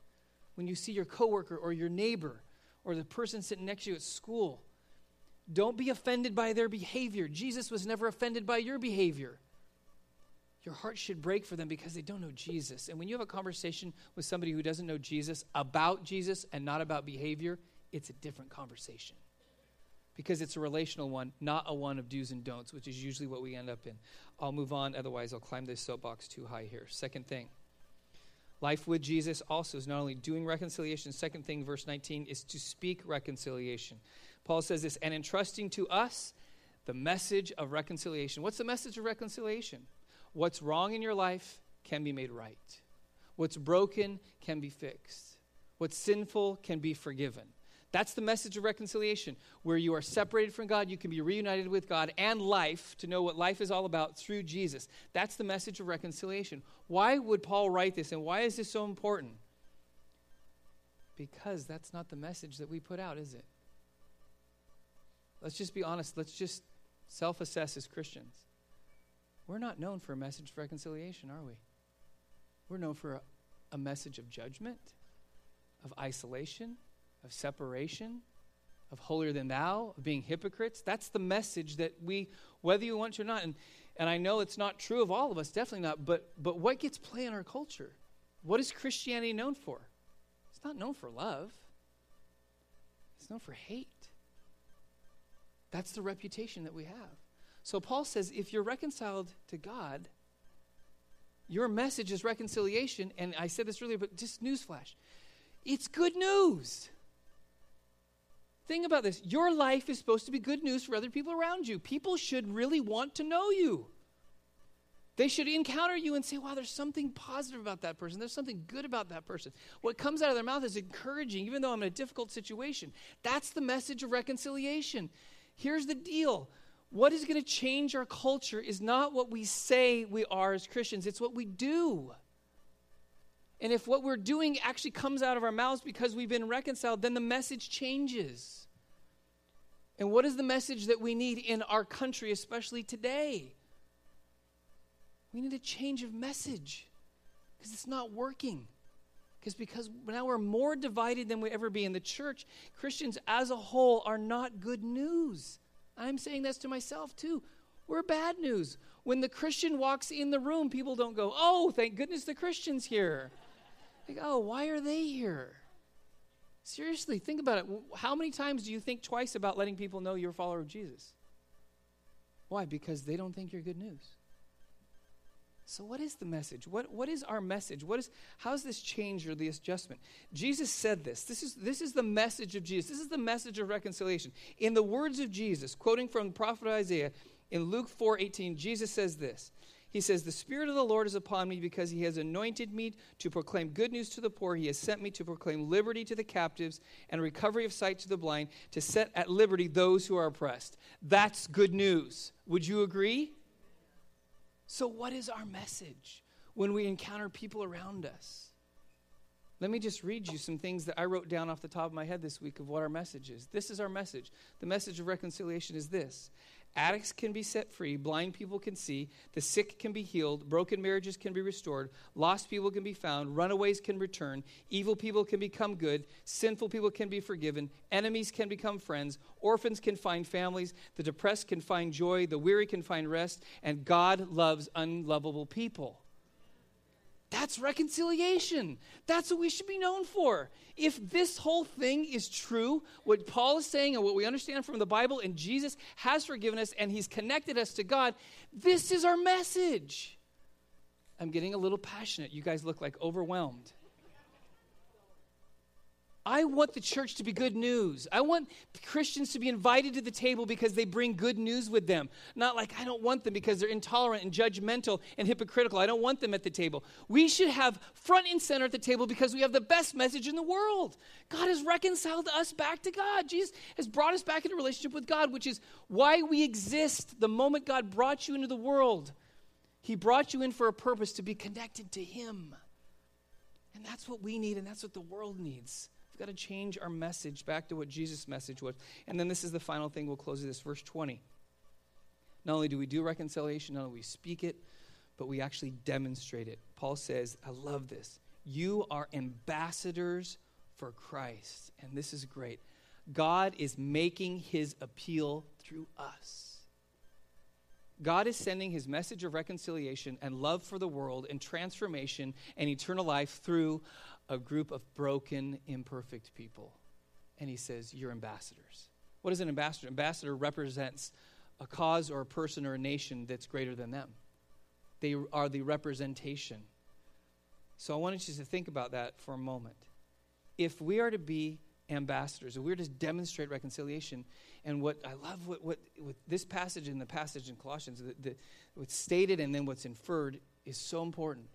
When you see your coworker or your neighbor or the person sitting next to you at school, don't be offended by their behavior. Jesus was never offended by your behavior. Your heart should break for them because they don't know Jesus. And when you have a conversation with somebody who doesn't know Jesus about Jesus and not about behavior, it's a different conversation because it's a relational one, not a one of do's and don'ts, which is usually what we end up in. I'll move on, otherwise, I'll climb this soapbox too high here. Second thing life with Jesus also is not only doing reconciliation, second thing, verse 19, is to speak reconciliation. Paul says this, and entrusting to us the message of reconciliation. What's the message of reconciliation? What's wrong in your life can be made right, what's broken can be fixed, what's sinful can be forgiven. That's the message of reconciliation, where you are separated from God, you can be reunited with God and life to know what life is all about through Jesus. That's the message of reconciliation. Why would Paul write this and why is this so important? Because that's not the message that we put out, is it? Let's just be honest. Let's just self assess as Christians. We're not known for a message of reconciliation, are we? We're known for a, a message of judgment, of isolation, of separation, of holier than thou, of being hypocrites. That's the message that we, whether you want to or not, and, and I know it's not true of all of us, definitely not, but, but what gets play in our culture? What is Christianity known for? It's not known for love, it's known for hate. That's the reputation that we have. So Paul says if you're reconciled to God, your message is reconciliation. And I said this earlier, but just newsflash it's good news. Think about this. Your life is supposed to be good news for other people around you. People should really want to know you. They should encounter you and say, wow, there's something positive about that person. There's something good about that person. What comes out of their mouth is encouraging, even though I'm in a difficult situation. That's the message of reconciliation. Here's the deal what is going to change our culture is not what we say we are as Christians, it's what we do. And if what we're doing actually comes out of our mouths because we've been reconciled, then the message changes. And what is the message that we need in our country, especially today? We need a change of message because it's not working. Because because now we're more divided than we ever be in the church. Christians as a whole are not good news. I'm saying this to myself too. We're bad news. When the Christian walks in the room, people don't go, "Oh, thank goodness the Christian's here." Like, oh, why are they here? Seriously, think about it. How many times do you think twice about letting people know you're a follower of Jesus? Why? Because they don't think you're good news. So, what is the message? What, what is our message? What is, how is this change or the adjustment? Jesus said this. This is, this is the message of Jesus. This is the message of reconciliation. In the words of Jesus, quoting from the prophet Isaiah, in Luke 4 18, Jesus says this he says, The Spirit of the Lord is upon me because he has anointed me to proclaim good news to the poor. He has sent me to proclaim liberty to the captives and recovery of sight to the blind, to set at liberty those who are oppressed. That's good news. Would you agree? So, what is our message when we encounter people around us? Let me just read you some things that I wrote down off the top of my head this week of what our message is. This is our message. The message of reconciliation is this Addicts can be set free, blind people can see, the sick can be healed, broken marriages can be restored, lost people can be found, runaways can return, evil people can become good, sinful people can be forgiven, enemies can become friends, orphans can find families, the depressed can find joy, the weary can find rest, and God loves unlovable people. That's reconciliation. That's what we should be known for. If this whole thing is true, what Paul is saying and what we understand from the Bible, and Jesus has forgiven us and he's connected us to God, this is our message. I'm getting a little passionate. You guys look like overwhelmed. I want the church to be good news. I want Christians to be invited to the table because they bring good news with them. Not like I don't want them because they're intolerant and judgmental and hypocritical. I don't want them at the table. We should have front and center at the table because we have the best message in the world. God has reconciled us back to God. Jesus has brought us back into relationship with God, which is why we exist. The moment God brought you into the world, He brought you in for a purpose to be connected to Him. And that's what we need, and that's what the world needs. We've got to change our message back to what Jesus' message was. And then this is the final thing we'll close with this, verse 20. Not only do we do reconciliation, not only we speak it, but we actually demonstrate it. Paul says, I love this. You are ambassadors for Christ. And this is great. God is making his appeal through us. God is sending his message of reconciliation and love for the world and transformation and eternal life through a group of broken, imperfect people. And he says, You're ambassadors. What is an ambassador? Ambassador represents a cause or a person or a nation that's greater than them. They are the representation. So I wanted you to think about that for a moment. If we are to be ambassadors, if we're to demonstrate reconciliation, and what I love what, what, what this passage and the passage in Colossians, the, the, what's stated and then what's inferred is so important.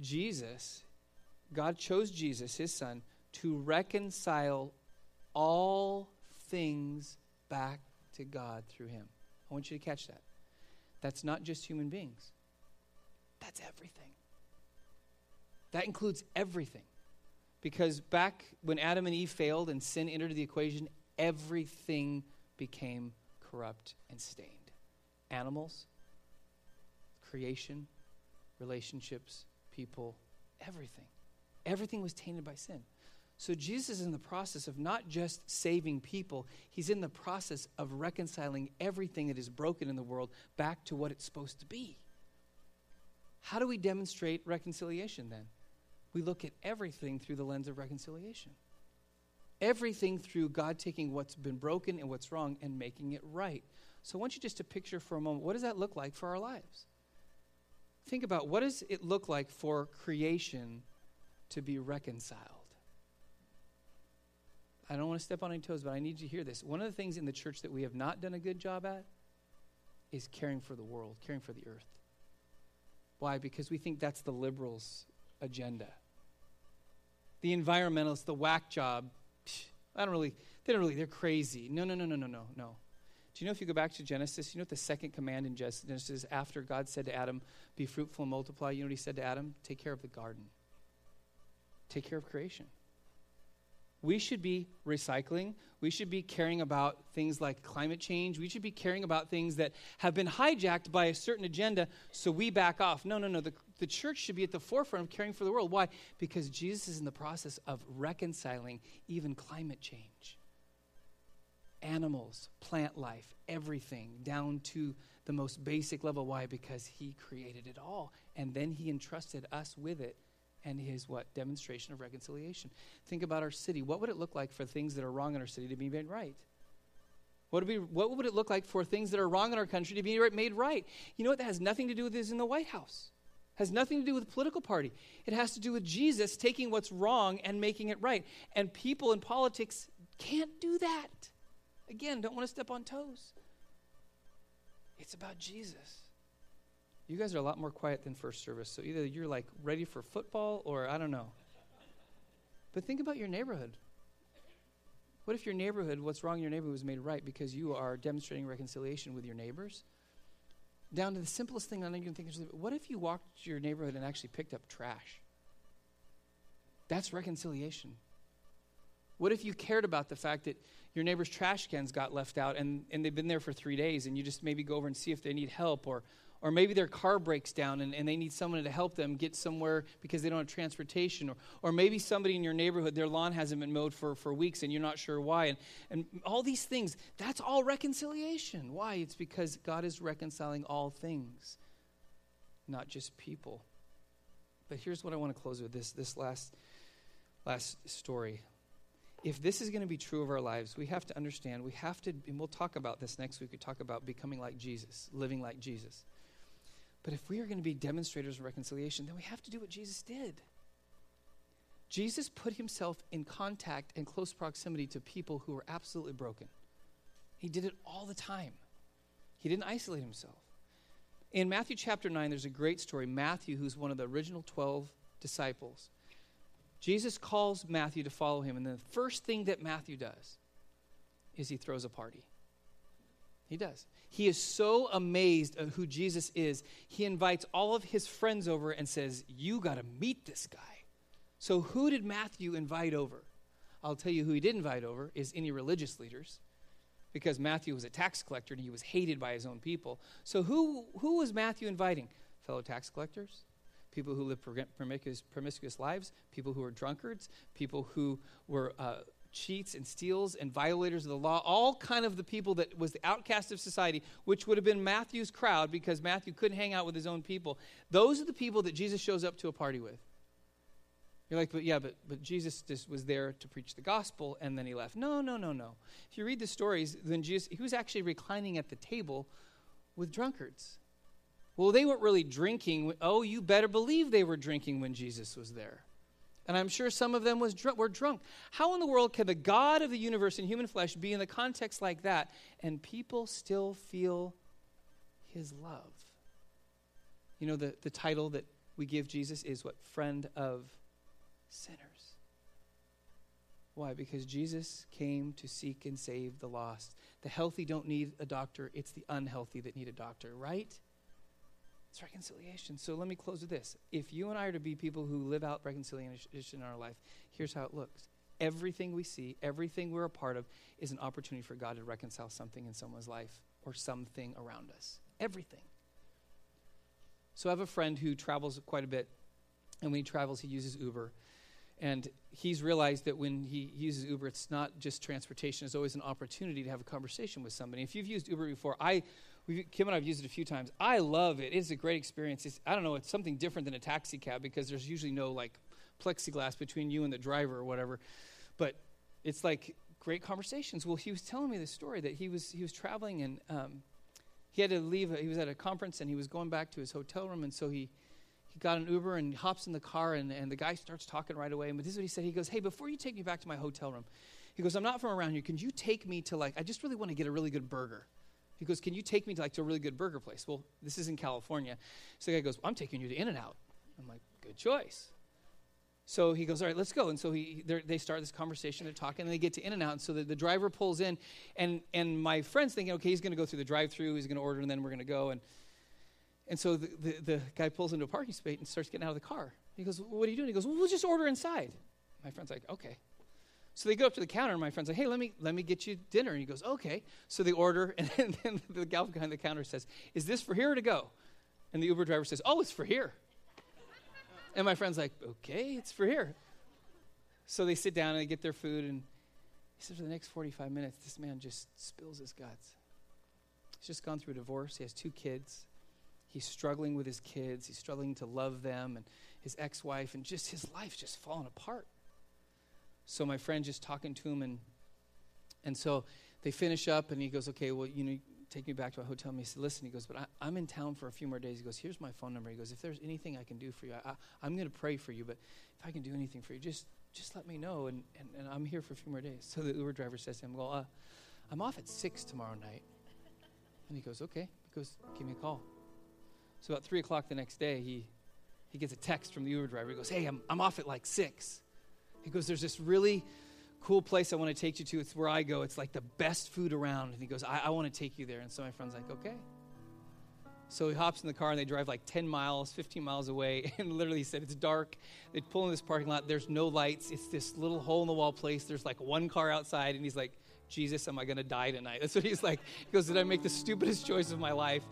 Jesus God chose Jesus, his son, to reconcile all things back to God through him. I want you to catch that. That's not just human beings, that's everything. That includes everything. Because back when Adam and Eve failed and sin entered the equation, everything became corrupt and stained animals, creation, relationships, people, everything. Everything was tainted by sin. So Jesus is in the process of not just saving people, he's in the process of reconciling everything that is broken in the world back to what it's supposed to be. How do we demonstrate reconciliation then? We look at everything through the lens of reconciliation. Everything through God taking what's been broken and what's wrong and making it right. So I want you just to picture for a moment what does that look like for our lives? Think about what does it look like for creation to be reconciled. I don't want to step on any toes, but I need you to hear this. One of the things in the church that we have not done a good job at is caring for the world, caring for the earth. Why? Because we think that's the liberals' agenda. The environmentalists, the whack job, I don't really, they don't really, they're crazy. No, no, no, no, no, no, no. Do you know if you go back to Genesis, you know what the second command in Genesis is after God said to Adam, be fruitful and multiply? You know what he said to Adam? Take care of the garden take care of creation. We should be recycling. We should be caring about things like climate change. We should be caring about things that have been hijacked by a certain agenda, so we back off. No, no, no. The, the church should be at the forefront of caring for the world. Why? Because Jesus is in the process of reconciling even climate change. Animals, plant life, everything, down to the most basic level. Why? Because He created it all, and then He entrusted us with it and his what demonstration of reconciliation think about our city what would it look like for things that are wrong in our city to be made right what would, be, what would it look like for things that are wrong in our country to be made right you know what that has nothing to do with is in the white house has nothing to do with the political party. It has to do with Jesus taking what's wrong and making it right. And people in politics can't do that. Again, don't want to step on toes. It's about Jesus. You guys are a lot more quiet than first service, so either you're like ready for football or I don't know. But think about your neighborhood. What if your neighborhood, what's wrong in your neighborhood, was made right because you are demonstrating reconciliation with your neighbors? Down to the simplest thing I can think of. What if you walked your neighborhood and actually picked up trash? That's reconciliation. What if you cared about the fact that your neighbor's trash cans got left out and, and they've been there for three days and you just maybe go over and see if they need help or, or maybe their car breaks down and, and they need someone to help them get somewhere because they don't have transportation. Or, or maybe somebody in your neighborhood, their lawn hasn't been mowed for, for weeks and you're not sure why. And, and all these things, that's all reconciliation. Why? It's because God is reconciling all things, not just people. But here's what I want to close with this, this last, last story. If this is going to be true of our lives, we have to understand, we have to, and we'll talk about this next week, we talk about becoming like Jesus, living like Jesus. But if we are going to be demonstrators of reconciliation, then we have to do what Jesus did. Jesus put himself in contact and close proximity to people who were absolutely broken. He did it all the time. He didn't isolate himself. In Matthew chapter 9, there's a great story. Matthew, who's one of the original 12 disciples, Jesus calls Matthew to follow him, and the first thing that Matthew does is he throws a party. He does. He is so amazed at who Jesus is, he invites all of his friends over and says, You got to meet this guy. So, who did Matthew invite over? I'll tell you who he did invite over is any religious leaders, because Matthew was a tax collector and he was hated by his own people. So, who, who was Matthew inviting? Fellow tax collectors? People who lived promiscuous, promiscuous lives? People who were drunkards? People who were. Uh, cheats and steals and violators of the law, all kind of the people that was the outcast of society, which would have been Matthew's crowd because Matthew couldn't hang out with his own people. Those are the people that Jesus shows up to a party with. You're like, but yeah, but, but Jesus just was there to preach the gospel and then he left. No, no, no, no. If you read the stories, then Jesus, he was actually reclining at the table with drunkards. Well, they weren't really drinking. Oh, you better believe they were drinking when Jesus was there. And I'm sure some of them was dr- were drunk. How in the world can the God of the universe in human flesh be in the context like that and people still feel his love? You know, the, the title that we give Jesus is what? Friend of sinners. Why? Because Jesus came to seek and save the lost. The healthy don't need a doctor, it's the unhealthy that need a doctor, right? It's reconciliation. So let me close with this. If you and I are to be people who live out reconciliation in our life, here's how it looks. Everything we see, everything we're a part of, is an opportunity for God to reconcile something in someone's life or something around us. Everything. So I have a friend who travels quite a bit, and when he travels, he uses Uber. And he's realized that when he uses Uber, it's not just transportation, it's always an opportunity to have a conversation with somebody. If you've used Uber before, I We've, Kim and I have used it a few times. I love it. It's a great experience. It's, I don't know, it's something different than a taxi cab because there's usually no like plexiglass between you and the driver or whatever. But it's like great conversations. Well, he was telling me the story that he was he was traveling and um, he had to leave. He was at a conference and he was going back to his hotel room, and so he he got an Uber and hops in the car, and, and the guy starts talking right away. And this is what he said. He goes, "Hey, before you take me back to my hotel room, he goes, I'm not from around here. Can you take me to like? I just really want to get a really good burger." He goes, Can you take me to like to a really good burger place? Well, this is in California. So the guy goes, well, I'm taking you to In N Out. I'm like, Good choice. So he goes, All right, let's go. And so he, they start this conversation. They're talking, and they get to In N Out. And so the, the driver pulls in, and, and my friend's thinking, Okay, he's going to go through the drive through, he's going to order, and then we're going to go. And, and so the, the, the, guy pulls into a parking space and starts getting out of the car. He goes, What are you doing? He goes, Well, we'll just order inside. My friend's like, Okay. So they go up to the counter, and my friend's like, "Hey, let me let me get you dinner." And he goes, "Okay." So they order, and then the gal behind the counter says, "Is this for here or to go?" And the Uber driver says, "Oh, it's for here." and my friend's like, "Okay, it's for here." So they sit down and they get their food, and he says, "For the next 45 minutes, this man just spills his guts. He's just gone through a divorce. He has two kids. He's struggling with his kids. He's struggling to love them, and his ex-wife, and just his life's just falling apart." So my friend just talking to him, and and so they finish up, and he goes, "Okay, well, you know, take me back to my hotel. And he said, Listen, he goes, but I, am in town for a few more days. He goes, Here's my phone number. He goes, If there's anything I can do for you, I, am going to pray for you, but if I can do anything for you, just just let me know. And, and, and I'm here for a few more days. So the Uber driver says to him, Well, uh, I'm off at 6 tomorrow night. And he goes, Okay. He goes, Give me a call. So about 3 o'clock the next day, he, he gets a text from the Uber driver. He goes, Hey, I'm, I'm off at like 6. He goes, There's this really cool place I want to take you to. It's where I go. It's like the best food around. And he goes, I, I want to take you there. And so my friend's like, okay. So he hops in the car and they drive like 10 miles, 15 miles away. And literally he said, it's dark. They pull in this parking lot. There's no lights. It's this little hole in the wall place. There's like one car outside. And he's like, Jesus, am I going to die tonight? That's what he's like. He goes, Did I make the stupidest choice of my life?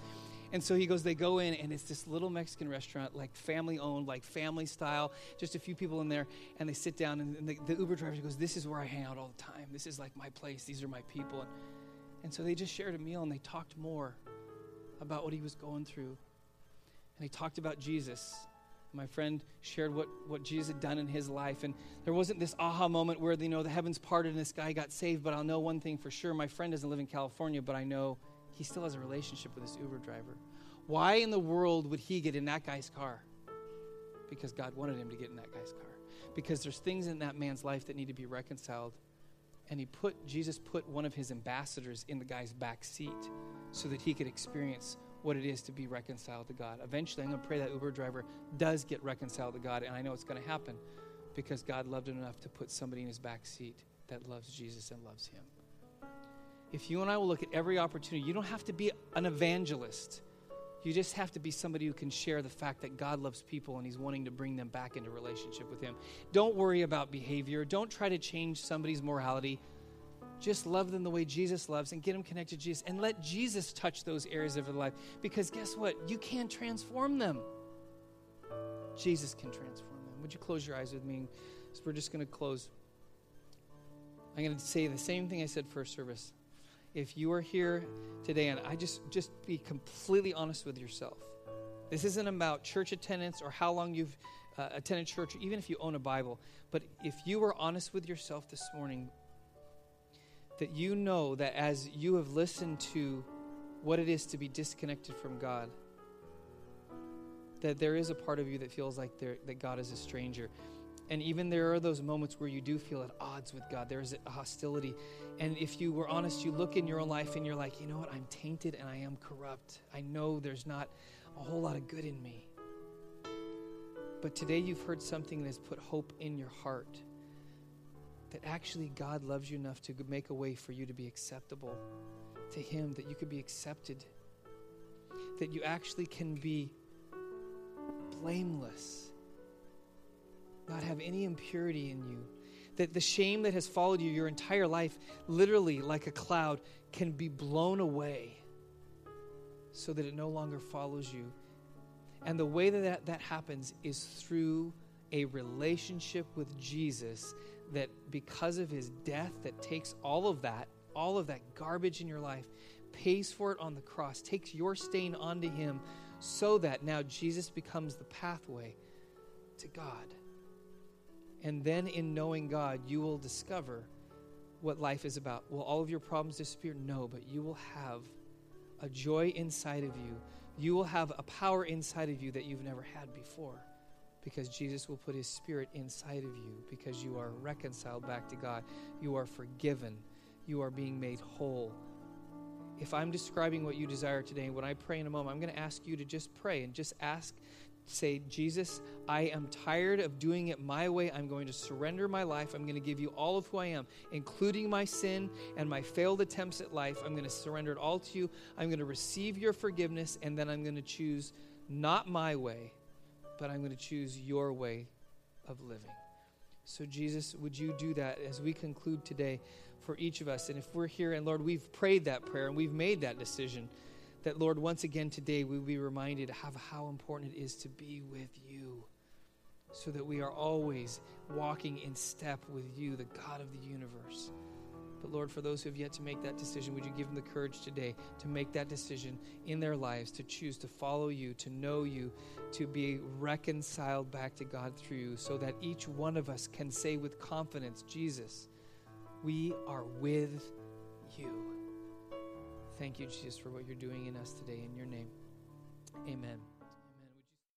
And so he goes, they go in, and it's this little Mexican restaurant, like family owned, like family style, just a few people in there. And they sit down, and the, the Uber driver goes, This is where I hang out all the time. This is like my place. These are my people. And, and so they just shared a meal, and they talked more about what he was going through. And he talked about Jesus. My friend shared what, what Jesus had done in his life. And there wasn't this aha moment where, you know, the heavens parted and this guy got saved. But I'll know one thing for sure. My friend doesn't live in California, but I know he still has a relationship with this Uber driver. Why in the world would he get in that guy's car? Because God wanted him to get in that guy's car. Because there's things in that man's life that need to be reconciled. And he put Jesus put one of his ambassadors in the guy's back seat so that he could experience what it is to be reconciled to God. Eventually, I'm going to pray that Uber driver does get reconciled to God, and I know it's going to happen because God loved him enough to put somebody in his back seat that loves Jesus and loves him if you and I will look at every opportunity, you don't have to be an evangelist. You just have to be somebody who can share the fact that God loves people and He's wanting to bring them back into relationship with Him. Don't worry about behavior. Don't try to change somebody's morality. Just love them the way Jesus loves and get them connected to Jesus and let Jesus touch those areas of their life. Because guess what? You can't transform them. Jesus can transform them. Would you close your eyes with me? So we're just going to close. I'm going to say the same thing I said first service if you are here today, and I just just be completely honest with yourself. This isn't about church attendance or how long you've uh, attended church, or even if you own a Bible. But if you are honest with yourself this morning, that you know that as you have listened to what it is to be disconnected from God, that there is a part of you that feels like that God is a stranger. And even there are those moments where you do feel at odds with God. There's a hostility. And if you were honest, you look in your own life and you're like, you know what? I'm tainted and I am corrupt. I know there's not a whole lot of good in me. But today you've heard something that has put hope in your heart. That actually God loves you enough to make a way for you to be acceptable to Him, that you could be accepted, that you actually can be blameless not have any impurity in you. That the shame that has followed you your entire life, literally like a cloud, can be blown away so that it no longer follows you. And the way that that, that happens is through a relationship with Jesus that because of his death that takes all of that, all of that garbage in your life, pays for it on the cross, takes your stain onto him so that now Jesus becomes the pathway to God. And then in knowing God, you will discover what life is about. Will all of your problems disappear? No, but you will have a joy inside of you. You will have a power inside of you that you've never had before because Jesus will put his spirit inside of you because you are reconciled back to God. You are forgiven. You are being made whole. If I'm describing what you desire today, when I pray in a moment, I'm going to ask you to just pray and just ask say, Jesus, I am tired of doing it my way. I'm going to surrender my life. I'm going to give you all of who I am, including my sin and my failed attempts at life. I'm going to surrender it all to you. I'm going to receive your forgiveness, and then I'm going to choose not my way, but I'm going to choose your way of living. So, Jesus, would you do that as we conclude today for each of us? And if we're here and Lord, we've prayed that prayer and we've made that decision that, Lord, once again today we be reminded of how important it is to be with you so that we are always walking in step with you, the God of the universe. But Lord, for those who have yet to make that decision, would you give them the courage today to make that decision in their lives, to choose to follow you, to know you, to be reconciled back to God through you, so that each one of us can say with confidence, Jesus, we are with you. Thank you, Jesus, for what you're doing in us today. In your name, amen.